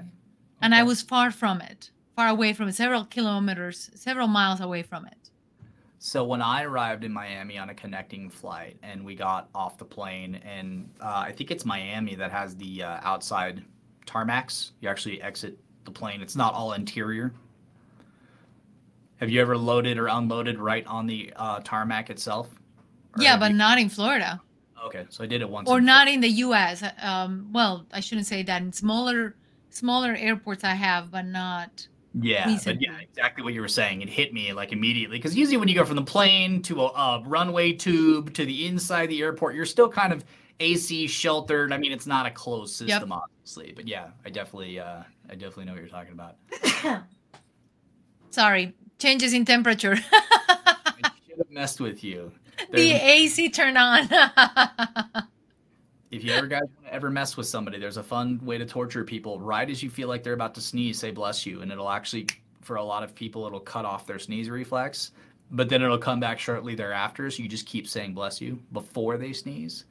And I was far from it, far away from it, several kilometers, several miles away from it. So when I arrived in Miami on a connecting flight, and we got off the plane, and uh, I think it's Miami that has the uh, outside tarmacs. You actually exit the plane. It's not all interior. Have you ever loaded or unloaded right on the uh, tarmac itself? Or yeah, but you... not in Florida. Okay, so I did it once. Or in not in the U.S. Um, well, I shouldn't say that. In smaller, smaller airports, I have, but not. Yeah, recently. but yeah, exactly what you were saying. It hit me like immediately because usually when you go from the plane to a, a runway tube to the inside of the airport, you're still kind of AC sheltered. I mean, it's not a closed system, yep. obviously, but yeah, I definitely, uh, I definitely know what you're talking about. Sorry, changes in temperature. I should have messed with you. There's, the AC turned on. if you ever guys want to ever mess with somebody, there's a fun way to torture people. Right as you feel like they're about to sneeze, say bless you, and it'll actually, for a lot of people, it'll cut off their sneeze reflex. But then it'll come back shortly thereafter. So you just keep saying bless you before they sneeze.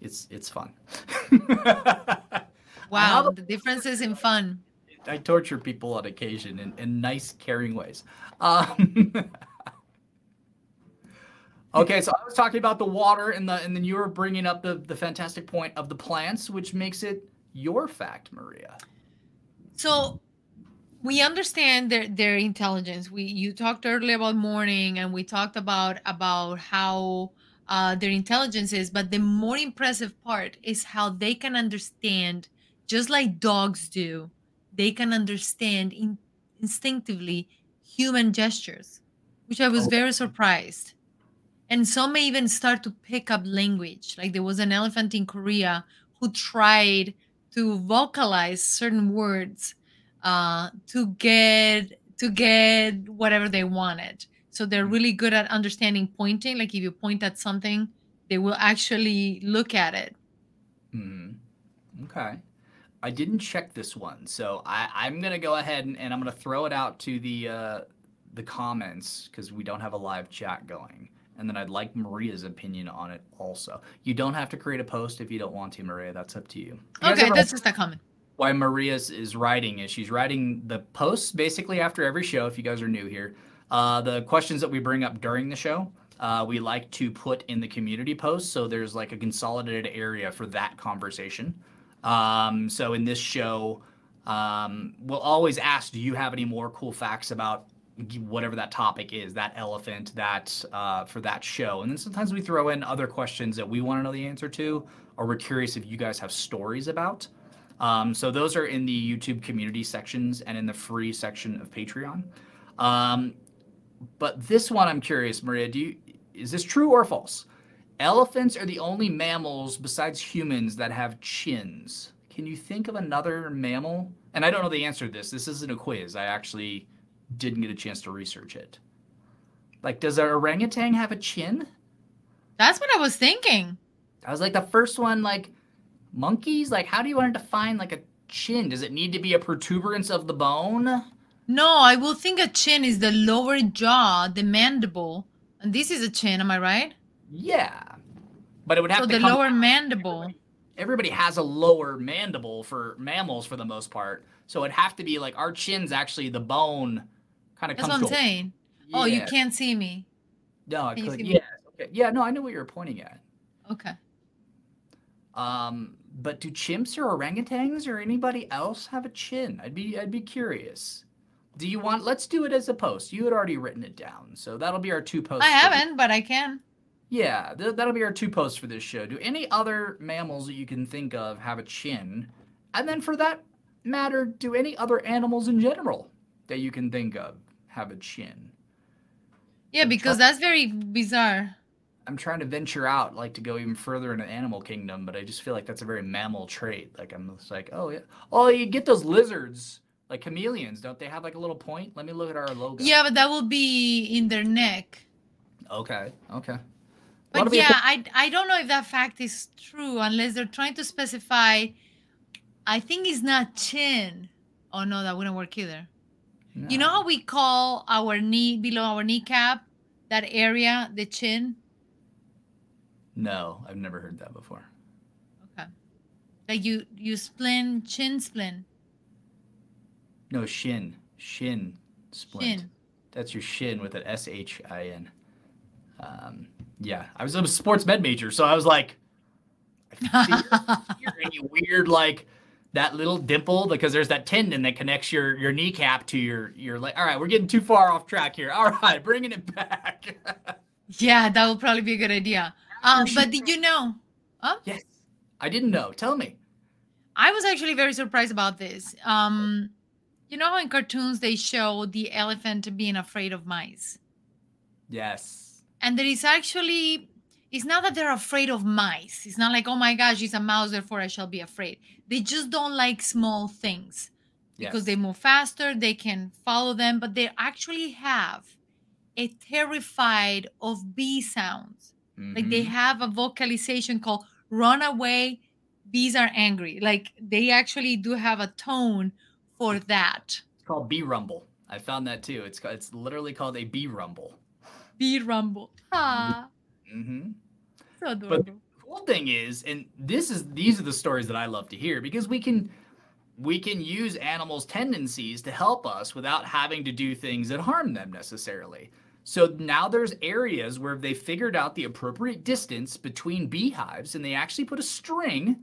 It's it's fun. wow, the differences in fun. I torture people on occasion in, in nice, caring ways. Um, okay, so I was talking about the water, and the and then you were bringing up the the fantastic point of the plants, which makes it your fact, Maria. So we understand their their intelligence. We you talked earlier about mourning, and we talked about about how uh, their intelligence is, but the more impressive part is how they can understand, just like dogs do, they can understand in, instinctively human gestures, which I was very surprised. And some may even start to pick up language. Like there was an elephant in Korea who tried to vocalize certain words uh, to get to get whatever they wanted. So they're mm. really good at understanding pointing. Like if you point at something, they will actually look at it. Mm. Okay. I didn't check this one, so I, am gonna go ahead and, and, I'm gonna throw it out to the uh, the comments because we don't have a live chat going, and then I'd like Maria's opinion on it also. You don't have to create a post if you don't want to, Maria. That's up to you. you okay, that's just a comment. Why Maria is writing is she's writing the posts basically after every show. If you guys are new here, uh, the questions that we bring up during the show. Uh, we like to put in the community post so there's like a consolidated area for that conversation. Um, so in this show, um, we'll always ask, do you have any more cool facts about whatever that topic is, that elephant, that uh, for that show? And then sometimes we throw in other questions that we want to know the answer to, or we're curious if you guys have stories about. Um, so those are in the YouTube community sections and in the free section of Patreon. Um, but this one, I'm curious, Maria. Do you is this true or false? Elephants are the only mammals besides humans that have chins. Can you think of another mammal? And I don't know the answer to this. This isn't a quiz. I actually didn't get a chance to research it. Like, does an orangutan have a chin? That's what I was thinking. I was like, the first one, like monkeys. Like, how do you want to define like a chin? Does it need to be a protuberance of the bone? No, I will think a chin is the lower jaw, the mandible, and this is a chin. Am I right? Yeah, but it would have so to the lower mandible. Everybody, everybody, has a lower mandible for mammals for the most part, so it'd have to be like our chin's actually the bone kind of. That's what I'm saying. Yeah. Oh, you can't see me. No, I Can could. Yeah. Okay. Yeah. No, I know what you're pointing at. Okay. Um, but do chimps or orangutans or anybody else have a chin? I'd be I'd be curious. Do you want? Let's do it as a post. You had already written it down, so that'll be our two posts. I haven't, but I can. Yeah, th- that'll be our two posts for this show. Do any other mammals that you can think of have a chin? And then, for that matter, do any other animals in general that you can think of have a chin? Yeah, because that's very bizarre. I'm trying to venture out, like to go even further in into animal kingdom, but I just feel like that's a very mammal trait. Like I'm just like, oh yeah, oh you get those lizards, like chameleons, don't they have like a little point? Let me look at our logo. Yeah, but that will be in their neck. Okay. Okay. But yeah, I I don't know if that fact is true unless they're trying to specify. I think it's not chin. Oh no, that wouldn't work either. No. You know how we call our knee below our kneecap, that area, the chin. No, I've never heard that before. Okay. Like you you splin chin splin. No shin shin splint. Shin. That's your shin with an S H I N. Um, yeah, I was a sports med major, so I was like, I any weird like that little dimple because there's that tendon that connects your your kneecap to your your leg. All right, we're getting too far off track here. All right, bringing it back. yeah, that would probably be a good idea. Um, but did you know? Huh? Yes, I didn't know. Tell me. I was actually very surprised about this. Um, you know how in cartoons they show the elephant being afraid of mice? Yes. And there is actually, it's not that they're afraid of mice. It's not like, oh my gosh, it's a mouse, therefore I shall be afraid. They just don't like small things because yes. they move faster, they can follow them, but they actually have a terrified of bee sounds. Mm-hmm. Like they mm-hmm. have a vocalization called run away, bees are angry. Like they actually do have a tone for that. It's called bee rumble. I found that too. It's it's literally called a bee rumble. Bee rumble. Ah. Mm-hmm. So adorable. But the cool thing is, and this is these are the stories that I love to hear because we can we can use animals' tendencies to help us without having to do things that harm them necessarily. So now there's areas where they figured out the appropriate distance between beehives and they actually put a string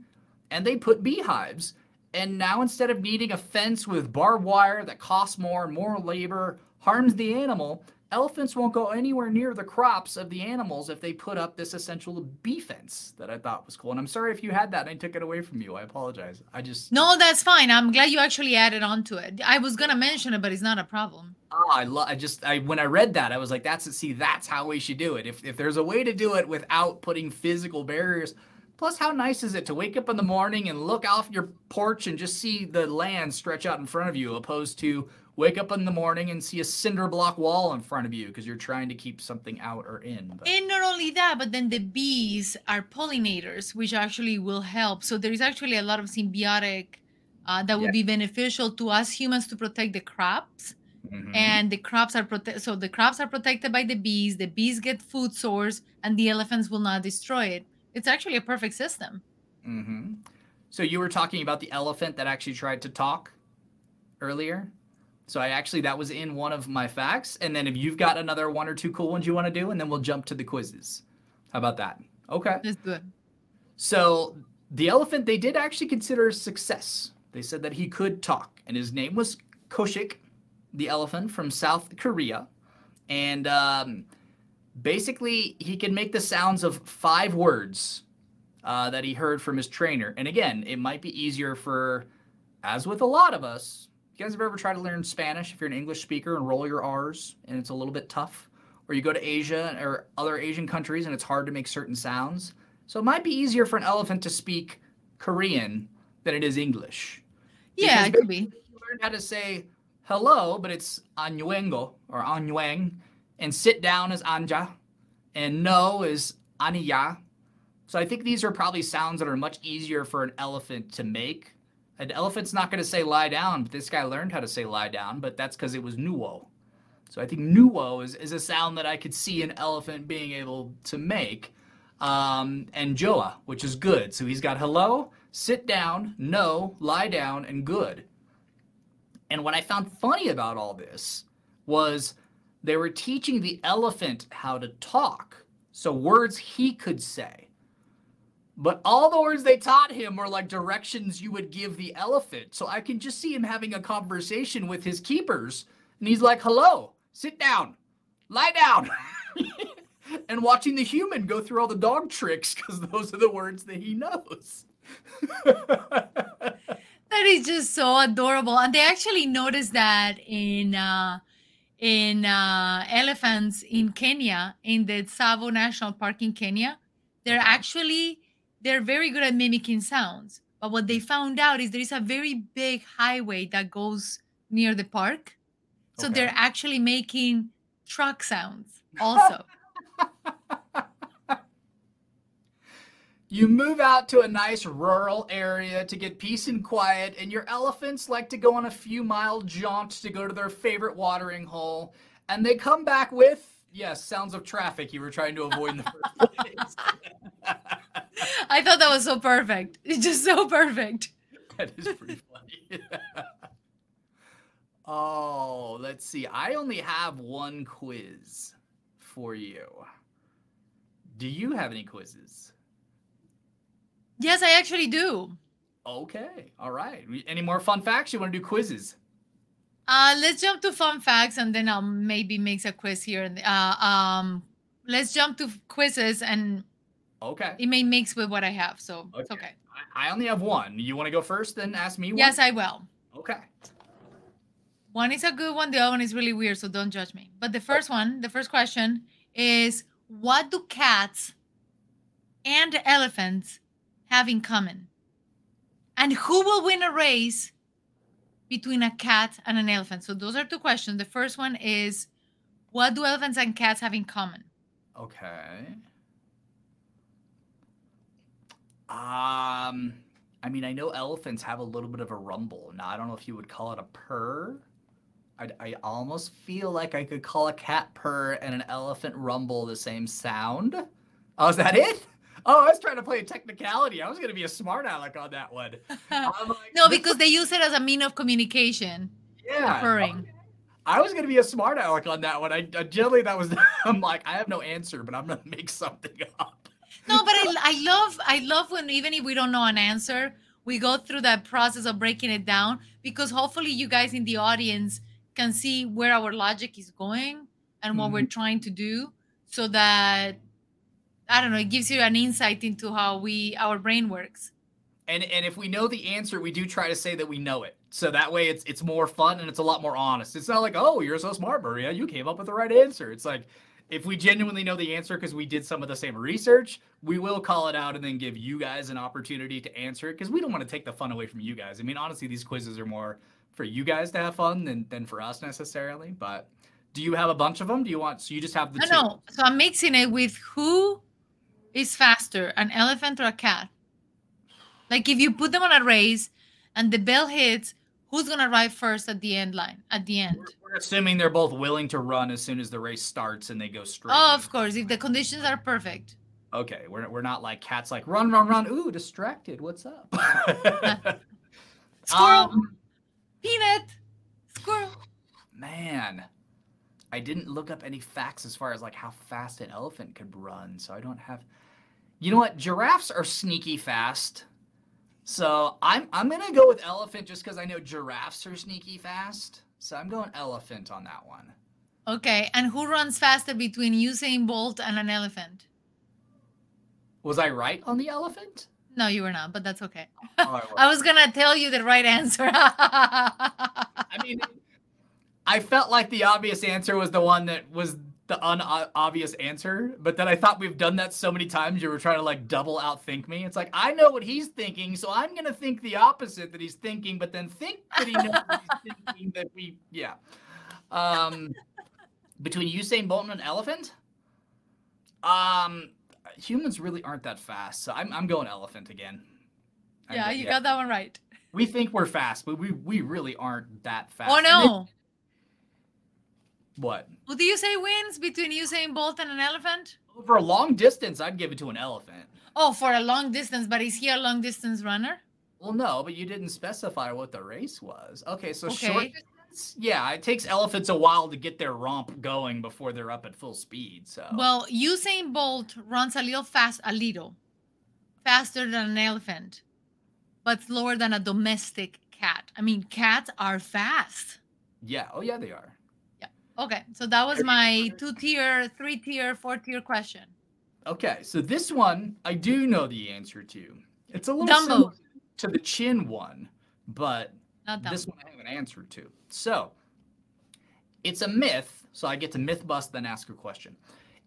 and they put beehives. And now instead of needing a fence with barbed wire that costs more, more labor, harms the animal, elephants won't go anywhere near the crops of the animals if they put up this essential bee fence that I thought was cool. And I'm sorry if you had that and I took it away from you. I apologize. I just No, that's fine. I'm glad you actually added on to it. I was gonna mention it, but it's not a problem. Oh, I love I just I when I read that, I was like, that's see, that's how we should do it. If if there's a way to do it without putting physical barriers. Plus, how nice is it to wake up in the morning and look off your porch and just see the land stretch out in front of you, opposed to wake up in the morning and see a cinder block wall in front of you because you're trying to keep something out or in. But. And not only that, but then the bees are pollinators, which actually will help. So there is actually a lot of symbiotic uh, that will be beneficial to us humans to protect the crops. Mm-hmm. And the crops are protected. So the crops are protected by the bees. The bees get food source, and the elephants will not destroy it. It's actually a perfect system. Mm-hmm. So you were talking about the elephant that actually tried to talk earlier. So I actually that was in one of my facts. And then if you've got another one or two cool ones you want to do, and then we'll jump to the quizzes. How about that? Okay. That's good. So the elephant they did actually consider success. They said that he could talk, and his name was Koshik, the elephant from South Korea. And um, basically, he could make the sounds of five words uh, that he heard from his trainer. And again, it might be easier for, as with a lot of us, you guys have ever tried to learn Spanish if you're an English speaker and roll your R's and it's a little bit tough? Or you go to Asia or other Asian countries and it's hard to make certain sounds? So it might be easier for an elephant to speak Korean than it is English. Yeah, it could be. You learn how to say hello, but it's anyuengo or anyueng, and sit down is anja, and no is aniya. So I think these are probably sounds that are much easier for an elephant to make an elephant's not going to say lie down, but this guy learned how to say lie down, but that's because it was nuo. So I think nuo is, is a sound that I could see an elephant being able to make. Um, and joa, which is good. So he's got hello, sit down, no, lie down, and good. And what I found funny about all this was they were teaching the elephant how to talk. So words he could say. But all the words they taught him were like directions you would give the elephant. So I can just see him having a conversation with his keepers. And he's like, hello, sit down, lie down. and watching the human go through all the dog tricks because those are the words that he knows. that is just so adorable. And they actually noticed that in uh, in uh, elephants in Kenya, in the Tsavo National Park in Kenya, they're actually they're very good at mimicking sounds. But what they mm. found out is there is a very big highway that goes near the park. So okay. they're actually making truck sounds also. You move out to a nice rural area to get peace and quiet, and your elephants like to go on a few mile jaunts to go to their favorite watering hole. And they come back with, yes, sounds of traffic you were trying to avoid in the first place. I thought that was so perfect. It's just so perfect. That is pretty funny. oh, let's see. I only have one quiz for you. Do you have any quizzes? Yes, I actually do. Okay. All right. Any more fun facts? You want to do quizzes? Uh, let's jump to fun facts and then I'll maybe make a quiz here. Uh, um, let's jump to quizzes and okay, it may mix with what I have, so okay. it's okay. I only have one. You want to go first? Then ask me. One? Yes, I will. Okay. One is a good one. The other one is really weird, so don't judge me. But the first one, the first question is, what do cats and elephants have in common? And who will win a race between a cat and an elephant? So those are two questions. The first one is what do elephants and cats have in common? Okay. Um I mean, I know elephants have a little bit of a rumble. Now, I don't know if you would call it a purr. I, I almost feel like I could call a cat purr and an elephant rumble the same sound. Oh, is that it? Oh, I was trying to play a technicality. I was going to be a smart aleck on that one. Like, no, because they use it as a mean of communication. Yeah. Purring. I was going to be a smart aleck on that one. I, I generally that was. I'm like, I have no answer, but I'm going to make something up. No, but I, I love I love when even if we don't know an answer, we go through that process of breaking it down because hopefully you guys in the audience can see where our logic is going and what mm-hmm. we're trying to do so that I don't know, it gives you an insight into how we our brain works. And and if we know the answer, we do try to say that we know it. So that way it's it's more fun and it's a lot more honest. It's not like, "Oh, you're so smart, Maria. You came up with the right answer." It's like if we genuinely know the answer because we did some of the same research, we will call it out and then give you guys an opportunity to answer it because we don't want to take the fun away from you guys. I mean, honestly, these quizzes are more for you guys to have fun than than for us necessarily. But do you have a bunch of them? Do you want so you just have the no, two? No, so I'm mixing it with who is faster, an elephant or a cat? Like if you put them on a race and the bell hits, who's gonna arrive first at the end line? At the end. We're, we're assuming they're both willing to run as soon as the race starts and they go straight. Oh, of course, if the conditions are perfect. Okay, we're, we're not like cats like run, run, run. Ooh, distracted. What's up? Squirrel. Um, Peanut. Squirrel. Man. I didn't look up any facts as far as like how fast an elephant could run, so I don't have you know what? Giraffes are sneaky fast. So I'm I'm gonna go with elephant just because I know giraffes are sneaky fast. So I'm going elephant on that one. Okay, and who runs faster between Usain Bolt and an elephant? Was I right on the elephant? No, you were not, but that's okay. Oh, I, I was gonna tell you the right answer. I mean, I felt like the obvious answer was the one that was the unobvious answer, but then I thought we've done that so many times. You were trying to like double outthink me. It's like I know what he's thinking, so I'm gonna think the opposite that he's thinking, but then think that he knows he's thinking that we, yeah. Um, between Usain Bolt and an elephant, um, humans really aren't that fast, so I'm I'm going elephant again. Yeah, you yeah. got that one right. We think we're fast, but we we really aren't that fast. Oh no. What? Who do you say wins between Usain Bolt and an elephant? For a long distance, I'd give it to an elephant. Oh, for a long distance, but is he a long distance runner? Well, no, but you didn't specify what the race was. Okay, so okay. short distance, yeah, it takes elephants a while to get their romp going before they're up at full speed. So well, Usain Bolt runs a little fast, a little. faster than an elephant, but slower than a domestic cat. I mean, cats are fast. Yeah. Oh, yeah, they are. Okay, so that was my two tier, three tier, four tier question. Okay, so this one I do know the answer to. It's a little Dumbo. similar to the chin one, but Not that this one. I have an answer to. So it's a myth. So I get to myth bust, then ask a question.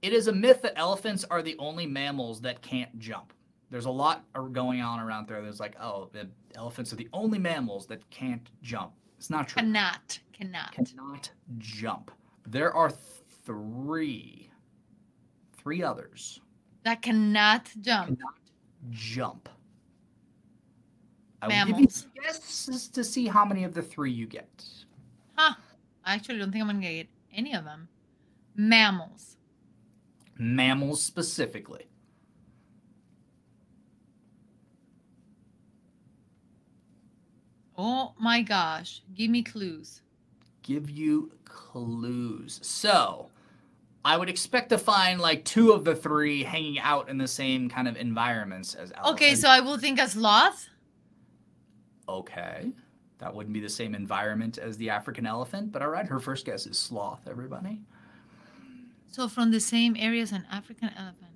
It is a myth that elephants are the only mammals that can't jump. There's a lot are going on around there. There's like, oh, the elephants are the only mammals that can't jump. It's not true. Cannot, cannot. Cannot jump. There are three, three others That cannot jump. cannot jump. I will give you Mammals. guesses to see how many of the three you get. Huh. I actually don't think I'm gonna get any of them. Mammals. Mammals specifically. Oh my gosh. Give me clues. Give you clues. So, I would expect to find like two of the three hanging out in the same kind of environments as Okay, so I will think as sloth. Okay. That wouldn't be the same environment as the African elephant, but all right, her first guess is sloth, everybody. So from the same area as an African elephant.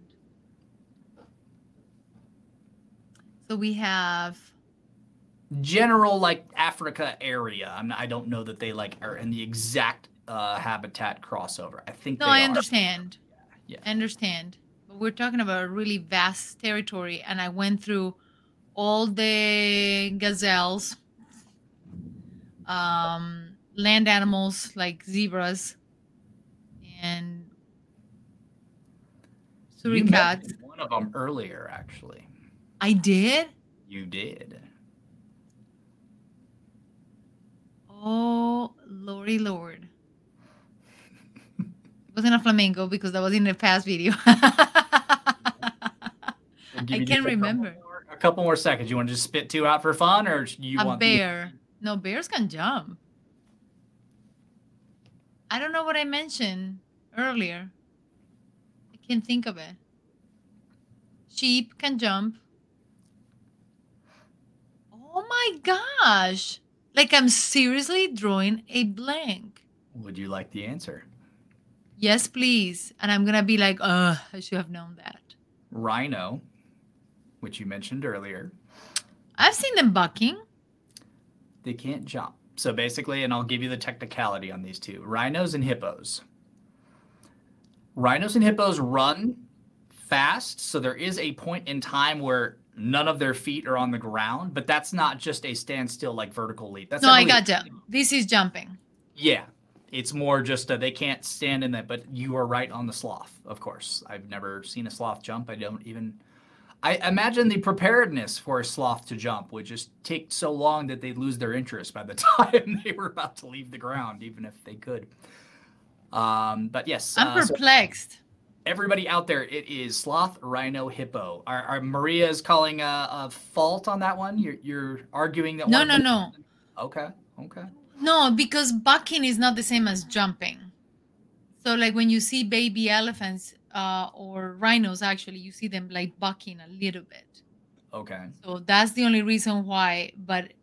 So we have general like Africa area. I'm not, I don't know that they like are in the exact uh, habitat crossover. I think No, they I are. understand. Yeah. I understand. But we're talking about a really vast territory, and I went through all the gazelles, um, land animals like zebras, and You suricats. one of them earlier, actually. I did. You did. Oh, lordy lord. It wasn't a flamingo because that was in the past video. I can't just a couple remember. more- A couple more seconds. You want to just spit two out for fun, or you a want the- bear. No, bears can jump. I don't know what I mentioned earlier. I can't think of it. Sheep can jump. Oh my gosh. Like I'm seriously drawing a blank. Would you like the answer? Yes, please. And I'm going to be like, uh, I should have known that. Rhino, which you mentioned earlier. I've seen them bucking. They can't jump. So basically, and I'll give you the technicality on these two rhinos and hippos. Rhinos and hippos run fast. So there is a point in time where none of their feet are on the ground, but that's not just a standstill like vertical leap. That's no, not I got gotcha. This is jumping. Yeah. It's more just uh, they can't stand in that, but you are right on the sloth, of course. I've never seen a sloth jump. I don't even. I imagine the preparedness for a sloth to jump would just take so long that they'd lose their interest by the time they were about to leave the ground, even if they could. Um, but yes, I'm uh, so perplexed. Everybody out there, it is sloth, rhino, hippo. Our, our Maria is calling a, a fault on that one. You're you're arguing that. No, one no, no. Okay, okay. No, because bucking is not the same as jumping. So, like when you see baby elephants uh, or rhinos, actually, you see them like bucking a little bit. Okay. So that's the only reason why. But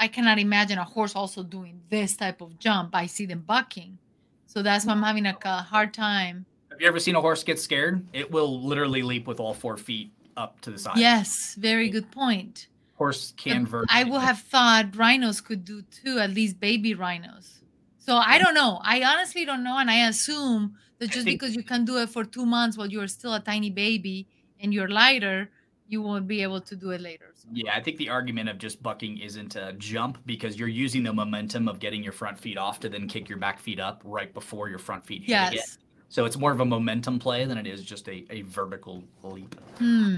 I cannot imagine a horse also doing this type of jump. I see them bucking. So that's why I'm having a hard time. Have you ever seen a horse get scared? It will literally leap with all four feet up to the side. Yes, very good point. Horse can um, But vert. I would have thought rhinos could do too, at least baby rhinos. So I don't know. I honestly don't know, and I assume that just think- because you can do it for two months while you're still a tiny baby and you're lighter, you won't be able to do it later. So. Yeah, I think the argument of just bucking isn't a jump because you're using the momentum of getting your front feet off to then kick your back feet up right before your front feet hit again. So it's more of a momentum play than it is just a, a vertical leap. Hmm.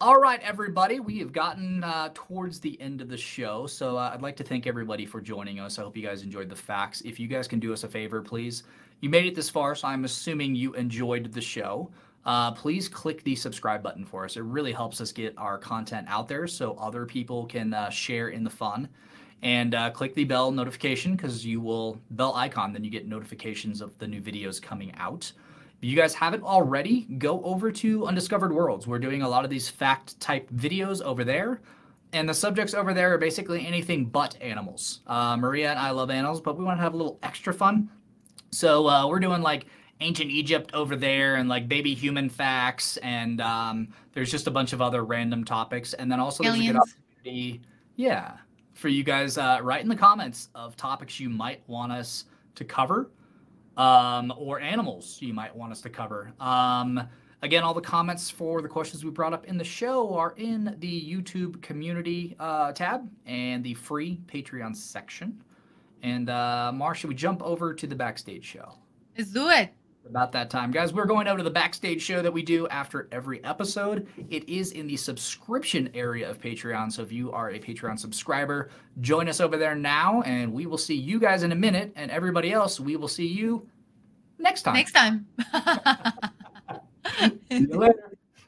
All right, everybody, we have gotten uh, towards the end of the show. So uh, I'd like to thank everybody for joining us. I hope you guys enjoyed the facts. If you guys can do us a favor, please. You made it this far, so I'm assuming you enjoyed the show. Uh, please click the subscribe button for us. It really helps us get our content out there so other people can uh, share in the fun. And uh, click the bell notification because you will, bell icon, then you get notifications of the new videos coming out If you guys haven't already, go over to Undiscovered Worlds. We're doing a lot of these fact type videos over there. And the subjects over there are basically anything but animals. Uh, Maria and I love animals, but we want to have a little extra fun. So uh, we're doing like ancient Egypt over there and like baby human facts. And um, there's just a bunch of other random topics. And then also there's a good opportunity, yeah, for you guys uh, write in the comments of topics you might want us to cover um, or animals you might want us to cover. Um, again, all the comments for the questions we brought up in the show are in the YouTube community uh, tab and the free Patreon section. And uh, Marsha, we jump over to the backstage show. Let's do it about that time. Guys, we're going over to the backstage show that we do after every episode. It is in the subscription area of Patreon. So if you are a Patreon subscriber, join us over there now, and we will see you guys in a minute. And everybody else, we will see you next time. Next time. see you later.